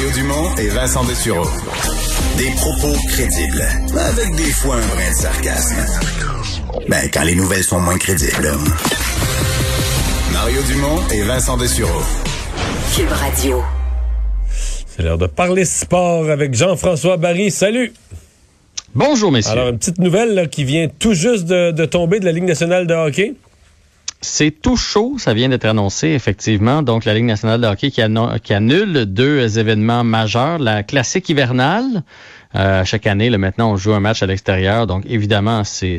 Mario Dumont et Vincent Dessureau. Des propos crédibles, avec des fois un brin de sarcasme. Ben, quand les nouvelles sont moins crédibles. Mario Dumont et Vincent Dessureau. Cube Radio. C'est l'heure de parler sport avec Jean-François Barry. Salut! Bonjour, messieurs. Alors, une petite nouvelle là, qui vient tout juste de, de tomber de la Ligue nationale de hockey. C'est tout chaud, ça vient d'être annoncé, effectivement. Donc, la Ligue nationale de hockey qui, annule deux événements majeurs. La classique hivernale, euh, chaque année, là, maintenant, on joue un match à l'extérieur. Donc, évidemment, c'est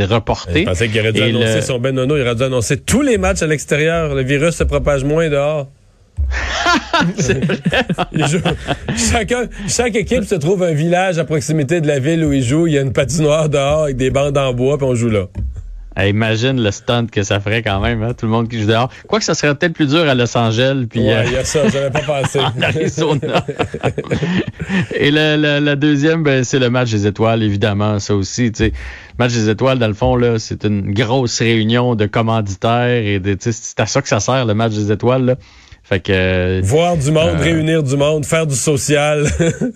reporté. Je pensais qu'il aurait dû Et annoncer le- son Ben Nono. Il aurait dû annoncer tous les matchs à l'extérieur. Le virus se propage moins dehors. Chacun, chaque équipe se trouve un village à proximité de la ville où ils jouent. Il y a une patinoire dehors avec des bandes en bois, puis on joue là. Hey, imagine le stunt que ça ferait quand même, hein, tout le monde qui joue dehors. Quoique ça serait peut-être plus dur à Los Angeles. Puis, Ouais, euh, il y a ça, j'avais pas pensé. en Arizona. Et le, le- la deuxième, ben, c'est le match des étoiles, évidemment, ça aussi. tu sais. Le match des étoiles, dans le fond, là, c'est une grosse réunion de commanditaires et de, c'est à ça que ça sert, le match des étoiles. Là. Fait que euh, Voir du monde, Euh. réunir du monde, faire du social.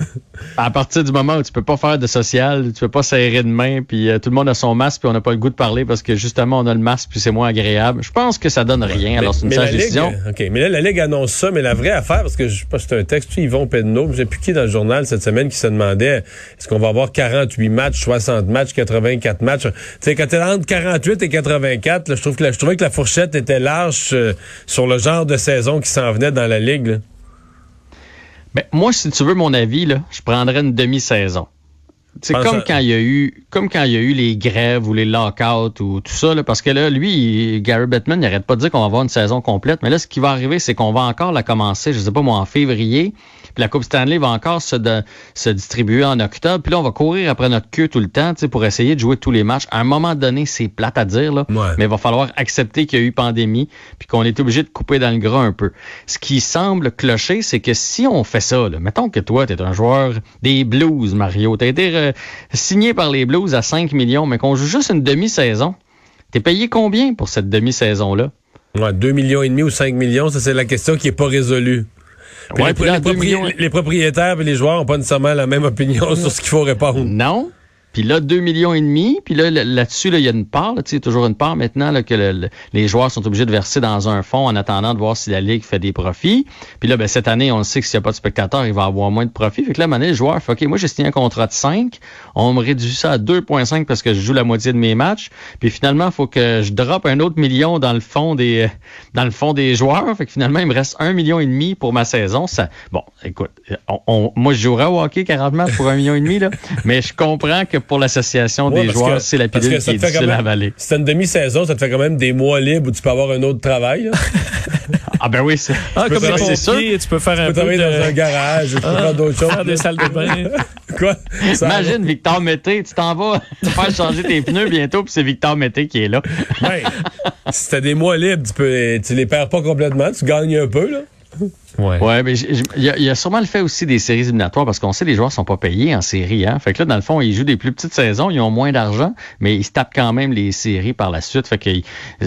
à partir du moment où tu peux pas faire de social, tu peux pas serrer de main, puis euh, tout le monde a son masque, puis on n'a pas le goût de parler parce que justement on a le masque, puis c'est moins agréable. Je pense que ça donne rien. Alors c'est une mais sage décision. OK, mais là, la Ligue annonce ça, mais la vraie affaire, parce que je sais pas, c'est un texte, Yvon Pedneau, j'ai plus qui dans le journal cette semaine qui se demandait est-ce qu'on va avoir 48 matchs, 60 matchs, 84 matchs? Tu sais, quand t'es entre 48 et 84, là, je trouve que la- je trouvais que la fourchette était large euh, sur le genre de saison qui s'en venait dans la Ligue. là? Ben, moi, si tu veux mon avis, là, je prendrais une demi-saison. C'est comme à- quand il y a eu comme quand il y a eu les grèves ou les lockouts ou tout ça, là, parce que là, lui, il- Gary Bettman, il arrête pas de dire qu'on va avoir une saison complète, mais là, ce qui va arriver, c'est qu'on va encore la commencer, je sais pas moi, en février, la Coupe Stanley va encore se, de- se distribuer en octobre, puis là, on va courir après notre queue tout le temps, tu sais, pour essayer de jouer tous les matchs. À un moment donné, c'est plate à dire, là, Ouais. mais il va falloir accepter qu'il y a eu pandémie, puis qu'on est obligé de couper dans le gras un peu. Ce qui semble clocher, c'est que si on fait ça, là, mettons que toi, tu es un joueur des Blues, Mario, tu as été euh, signé par les Blues à 5 millions, mais qu'on joue juste une demi-saison, t'es payé combien pour cette demi-saison-là? Ouais, 2 millions et demi ou 5 millions, ça c'est la question qui est pas résolue. Puis Ouais, les, puis là, les deux propri- millions- les propriétaires et les joueurs n'ont pas nécessairement la même opinion sur ce qu'il faut répondre. Non? Puis là, 2 millions et demi. Puis là, là- là-dessus, là, il y a une part, là, toujours une part maintenant là, que le- le- les joueurs sont obligés de verser dans un fonds en attendant de voir si la Ligue fait des profits. Puis là, ben, cette année, on le sait que s'il n'y a pas de spectateurs, il va avoir moins de profits. Fait que là, à le joueur fait OK, moi, j'ai signé un contrat de 5. On me réduit ça à 2,5 parce que je joue la moitié de mes matchs. Puis finalement, il faut que je droppe un autre million dans le fond des euh, dans le fond des joueurs. Fait que finalement, il me reste un million et demi pour ma saison. Ça, bon, écoute, on, on- moi, je jouerais au hockey 40 matchs pour un million et demi, là. Mais je comprends que pour l'association Ouais, des joueurs, que- c'est la pilule ça qui est difficile à même- avaler. Si t'as une demi-saison, ça te fait quand même des mois libres où tu peux avoir un autre travail. Ah ben oui, c'est Ah, peux comme faire- c'est sûr. tu peux faire Tu un peux peu travailler dans un de... garage, tu peux faire d'autres choses. faire des salles de bain. Quoi? Ça- Imagine Victor Mété, tu t'en vas te faire changer tes pneus bientôt, puis c'est Victor Mété qui est là. Ouais. si t'as des mois libres, tu peux, tu les perds pas complètement, tu gagnes un peu, là. Ouais. Ouais, mais il y, a- il y a sûrement le fait aussi des séries éliminatoires parce qu'on sait que les joueurs sont pas payés en série. Hein? Fait que là, dans le fond, ils jouent des plus petites saisons, ils ont moins d'argent, mais ils se tapent quand même les séries par la suite. Fait que, ils-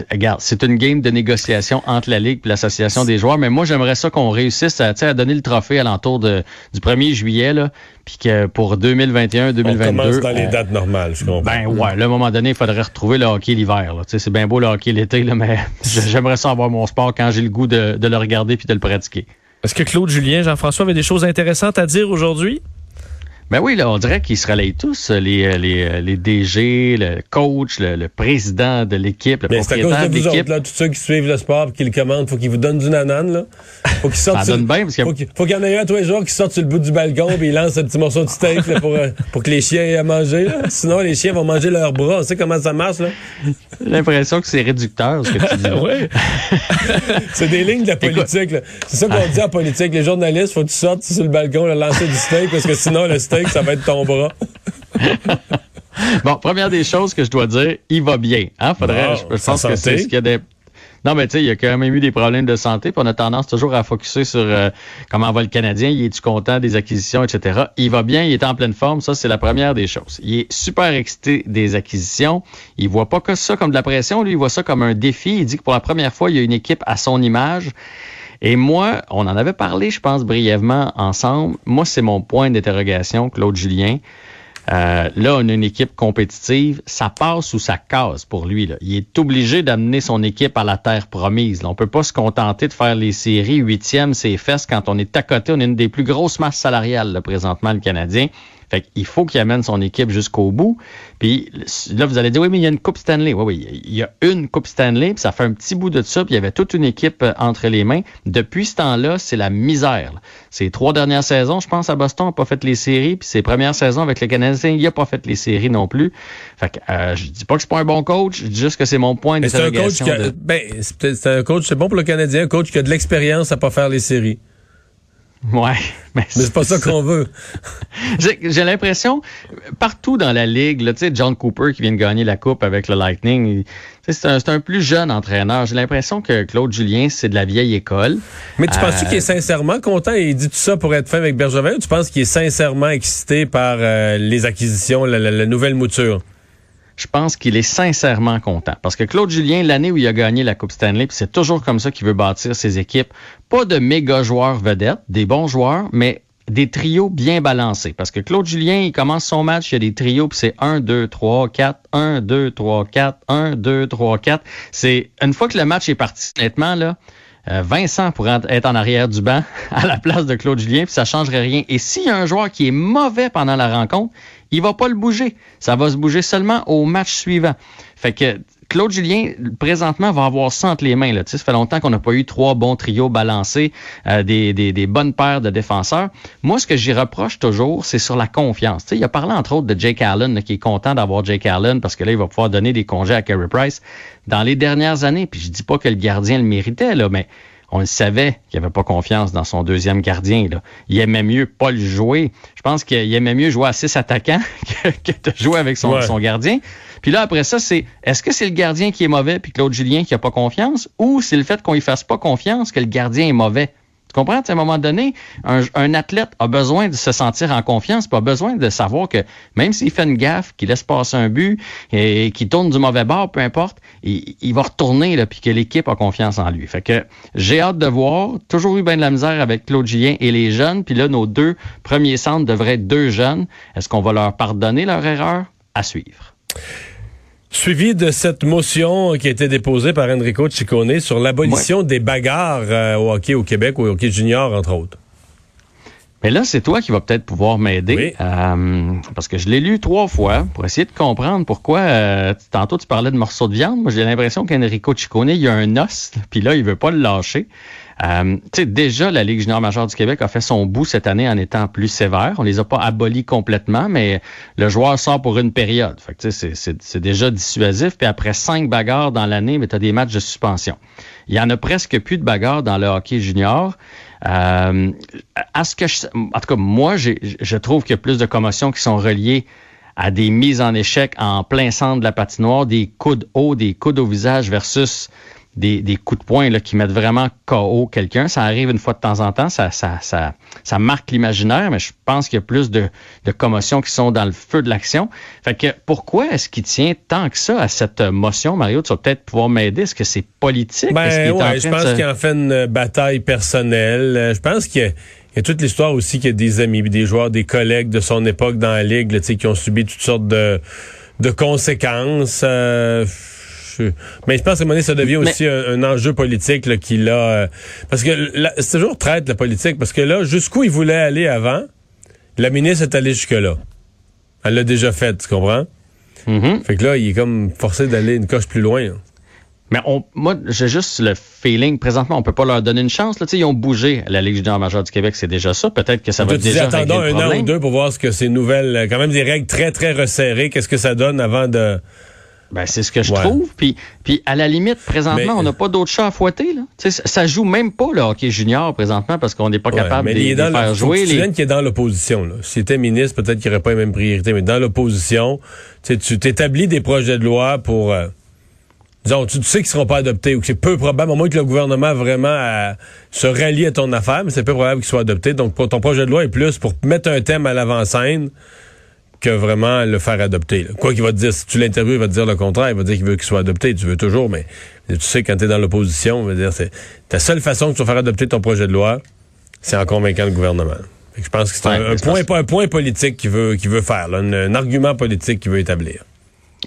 regarde, c'est une game de négociation entre la Ligue et l'association des joueurs. Mais moi, j'aimerais ça qu'on réussisse à, à donner le trophée à l'entour de, du 1er juillet, là, puis que pour 2021, On 2022. commence dans les on- dates normales, je comprends. ben ouais, là, à un moment donné, il faudrait retrouver le hockey l'hiver. là. Tu sais, C'est bien beau le hockey l'été, mais j'aimerais ça avoir mon sport quand j'ai le goût de, de le regarder puis de le pratiquer. Est-ce que Claude Julien, Jean-François avait des choses intéressantes à dire aujourd'hui? Ben oui, là, on dirait qu'ils se relayent tous, les, les, les DG, le coach, le, le président de l'équipe, le Mais c'est à cause de de vous autres, l'équipe. là, tous ceux qui suivent le sport et qui le commandent, faut qu'ils vous donnent du nanane, là. Faut qu'ils sortent sur- donne bien, parce faut qu'il faut qu'il y en ait un tous les jours qui sorte sur le bout du balcon et il lance un petit morceau de steak là, pour, euh, pour que les chiens aient à manger. Là. Sinon, les chiens vont manger leurs bras. On sait comment ça marche. là. J'ai l'impression que c'est réducteur, ce que tu dis. Oui. C'est des lignes de la politique. là. C'est ça qu'on dit en politique. Les journalistes, faut que tu sortes sur le balcon là, lancer du steak parce que sinon, le steak, ça va être ton bras. Bon, première des choses que je dois dire, il va bien. Hein? Faudrait, Bon, je, pense que c'est ce qu'il y a des. Non, mais tu sais, il y a quand même eu des problèmes de santé, puis on a tendance toujours à focuser sur euh, comment va le Canadien, il est-tu content des acquisitions, etc. Il va bien, il est en pleine forme, ça c'est la première des choses. Il est super excité des acquisitions. Il voit pas que ça comme de la pression, lui, il voit ça comme un défi. Il dit que pour la première fois, il y a une équipe à son image. Et moi, on en avait parlé, je pense, brièvement ensemble. Moi, c'est mon point d'interrogation, Claude Julien. Euh, là, on a une équipe compétitive. Ça passe ou ça casse pour lui. Là. Il est obligé d'amener son équipe à la terre promise. Là. On peut pas se contenter de faire les séries huitièmes, c'est fesses quand on est à côté. On est une des plus grosses masses salariales là, présentement, le Canadien. Fait qu'il faut qu'il amène son équipe jusqu'au bout. Puis là, vous allez dire, oui, mais il y a une Coupe Stanley. Oui, oui, il y a une Coupe Stanley, puis ça fait un petit bout de ça, puis il y avait toute une équipe euh, entre les mains. Depuis ce temps-là, c'est la misère. Ces trois dernières saisons, je pense, à Boston, n'a pas fait les séries, puis ses premières saisons avec le Canadien, il n'a pas fait les séries non plus. Fait que euh, je dis pas que c'est pas un bon coach, je dis juste que c'est mon point d'interrogation. C'est un coach, ben, c'est un coach, c'est bon pour le Canadien, un coach qui a de l'expérience à pas faire les séries. Ouais, mais c'est pas ça, qu'on veut. J'ai l'impression partout dans la ligue, tu sais, John Cooper qui vient de gagner la coupe avec le Lightning, c'est un, un, plus jeune entraîneur. J'ai l'impression que Claude Julien, c'est de la vieille école. Mais tu penses-tu qu'il est sincèrement content? Et il dit tout ça pour être fin avec Bergevin ou tu penses qu'il est sincèrement excité par euh, les acquisitions, la nouvelle mouture? Je pense qu'il est sincèrement content. Parce que Claude Julien, l'année où il a gagné la Coupe Stanley, c'est toujours comme ça qu'il veut bâtir ses équipes. Pas de méga joueurs vedettes, des bons joueurs, mais des trios bien balancés. Parce que Claude Julien, il commence son match, il y a des trios, puis c'est 1, 2, 3, 4, 1, 2, 3, 4, 1, 2, 3, 4. C'est une fois que le match est parti, honnêtement, là, euh, Vincent pourrait être en arrière du banc à la place de Claude Julien, puis ça changerait rien. Et s'il y a un joueur qui est mauvais pendant la rencontre, il va pas le bouger. Ça va se bouger seulement au match suivant. Fait que Claude Julien, présentement, va avoir ça entre les mains. Là. ça fait longtemps qu'on n'a pas eu trois bons trios balancés, euh, des, des, bonnes paires de défenseurs. Moi, ce que j'y reproche toujours, c'est sur la confiance. sais, il a parlé entre autres de Jake Allen, qui est content d'avoir Jake Allen parce que là, il va pouvoir donner des congés à Carey Price. Dans les dernières années, puis je dis pas que le gardien le méritait, là, mais on le savait qu'il avait pas confiance dans son deuxième gardien. Là. Il aimait mieux pas le jouer. Je pense qu'il aimait mieux jouer à six attaquants que, de jouer avec son, son gardien. Puis là, après ça, c'est est-ce que c'est le gardien qui est mauvais puis Claude Julien qui a pas confiance ou c'est le fait qu'on y fasse pas confiance que le gardien est mauvais? Tu comprends? À un moment donné, un, athlète a besoin de se sentir en confiance, pas besoin de savoir que même s'il fait une gaffe, qu'il laisse passer un but et qu'il tourne du mauvais bord, peu importe, il, va retourner là, puis que l'équipe a confiance en lui. Fait que j'ai hâte de voir. Toujours eu bien de la misère avec Claude Julien et les jeunes. Puis là, nos deux premiers centres devraient être deux jeunes. Est-ce qu'on va leur pardonner leur erreur? À suivre. Suivi de cette motion qui a été déposée par Enrico Ciccone sur l'abolition des bagarres euh, au hockey au Québec, au hockey junior, entre autres. Mais là, c'est toi qui vas peut-être pouvoir m'aider. Euh, parce que je l'ai lu trois fois pour essayer de comprendre pourquoi. Euh, tantôt, tu parlais de morceaux de viande. Moi, j'ai l'impression qu'Enrico Ciccone, il y a un os, puis là, il veut pas le lâcher. Euh, déjà, la Ligue junior majeure du Québec a fait son bout cette année en étant plus sévère. On les a pas abolis complètement, mais le joueur sort pour une période. C'est déjà dissuasif. Puis après cinq bagarres dans l'année, mais tu as des matchs de suspension. Il y en a presque plus de bagarres dans le hockey junior. Euh, à ce que je, en tout cas, moi, je trouve qu'il y a plus de commotions qui sont reliées à des mises en échec en plein centre de la patinoire, des coups de haut, des coups au visage versus des, des coups de poing là, qui mettent vraiment KO quelqu'un. Ça arrive une fois de temps en temps, ça, ça, ça, ça marque l'imaginaire, mais je pense qu'il y a plus de, de commotions qui sont dans le feu de l'action. Fait que pourquoi est-ce qu'il tient tant que ça à cette motion, Mario? Tu vas peut-être pouvoir m'aider. Est-ce que c'est politique? Ben, ouais, je pense qu'il en fait une bataille personnelle. Euh, je pense qu'il y a toute l'histoire aussi qu'il y a des amis, des joueurs, des collègues de son époque dans la ligue, là, qui ont subi toutes sortes de, de conséquences. Euh, mais je pense que un ça devient aussi un, enjeu politique là, qu'il a. Euh, parce que c'est toujours traite la politique, parce que là, jusqu'où il voulait aller avant, la ministre est allée jusque-là. Elle l'a déjà fait, tu comprends? Mm-hmm. Fait que là, il est comme forcé d'aller une coche plus loin. Mais on, moi, j'ai juste le feeling, présentement, on peut pas leur donner une chance. Là. ils ont bougé la Ligue junior majeure du Québec, c'est déjà ça. Peut-être que ça va déjà attendons un an ou deux pour voir ce que ces nouvelles, quand même des règles très, très resserrées, qu'est-ce que ça donne avant de ben, c'est ce que je trouve. Puis, puis à la limite, présentement, on n'a pas d'autres chats à fouetter. Là. ça joue même pas le hockey junior présentement parce qu'on n'est pas capable de, les faire jouer. Les... qui est dans l'opposition. S'il était ministre, peut-être qu'il n'y aurait pas les mêmes priorités, mais dans l'opposition, tu t'établis des projets de loi pour... Euh, disons, tu, sais qu'ils ne seront pas adoptés ou que c'est peu probable, au moins que le gouvernement vraiment euh, se rallie à ton affaire, mais c'est peu probable qu'ils soient adoptés. Donc, ton projet de loi est plus pour mettre un thème à l'avant-scène que vraiment le faire adopter. là. Quoi qu'il va te dire, si tu l'interviews, il va te dire le contraire, il va dire qu'il veut qu'il soit adopté. Tu veux toujours, mais tu sais, quand tu es dans l'opposition, veut dire, c'est ta seule façon que tu vas faire adopter ton projet de loi, c'est en convaincant le gouvernement. Je pense que c'est Ouais, un, point, un point politique qu'il veut, qu'il veut faire, là, un, un argument politique qu'il veut établir.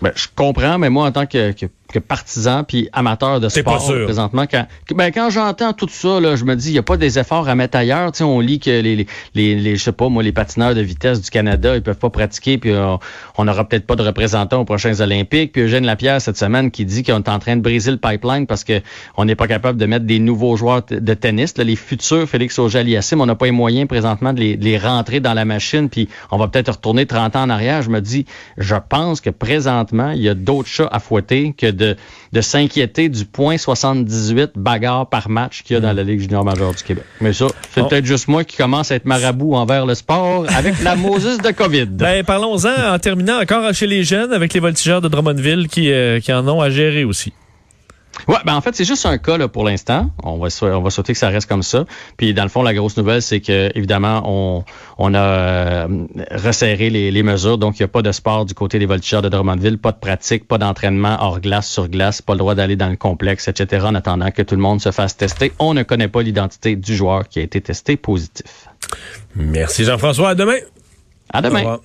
Ben, je comprends, mais moi, en tant que, que, que partisan puis amateur de sport, pas sûr. présentement, quand, ben, quand j'entends tout ça, là, je me dis, il n'y a pas des efforts à mettre ailleurs. Tu sais, on lit que les, les, les, les- je sais pas, moi, les patineurs de vitesse du Canada, ils peuvent pas pratiquer, puis euh, on n'aura peut-être pas de représentants aux prochains Olympiques. Puis Eugène Lapierre, cette semaine, qui dit qu'on est en train de briser le pipeline parce que on n'est pas capable de mettre des nouveaux joueurs de tennis, là, les futurs Félix Auger-Aliassime, on n'a pas les moyens présentement de les, de les rentrer dans la machine, puis on va peut-être retourner 30 ans en arrière. Je me dis, je pense que présentement, il y a d'autres chats à fouetter que de, de s'inquiéter du point 78 bagarre par match qu'il y a dans la Ligue junior majeure du Québec. Mais ça, c'est Bon. peut-être juste moi qui commence à être marabout envers le sport avec la Moses de COVID. Ben, parlons-en en terminant encore chez les jeunes avec les voltigeurs de Drummondville qui, euh, qui en ont à gérer aussi. Ouais, ben en fait, c'est juste un cas là, pour l'instant. On va, on va souhaiter que ça reste comme ça. Puis dans le fond, la grosse nouvelle, c'est que évidemment, on, on a euh, resserré les, les mesures. Donc, il n'y a pas de sport du côté des voltigeurs de Drummondville, pas de pratique, pas d'entraînement hors glace, sur glace, pas le droit d'aller dans le complexe, etc. En attendant que tout le monde se fasse tester. On ne connaît pas l'identité du joueur qui a été testé positif. Merci Jean-François, à demain. À demain.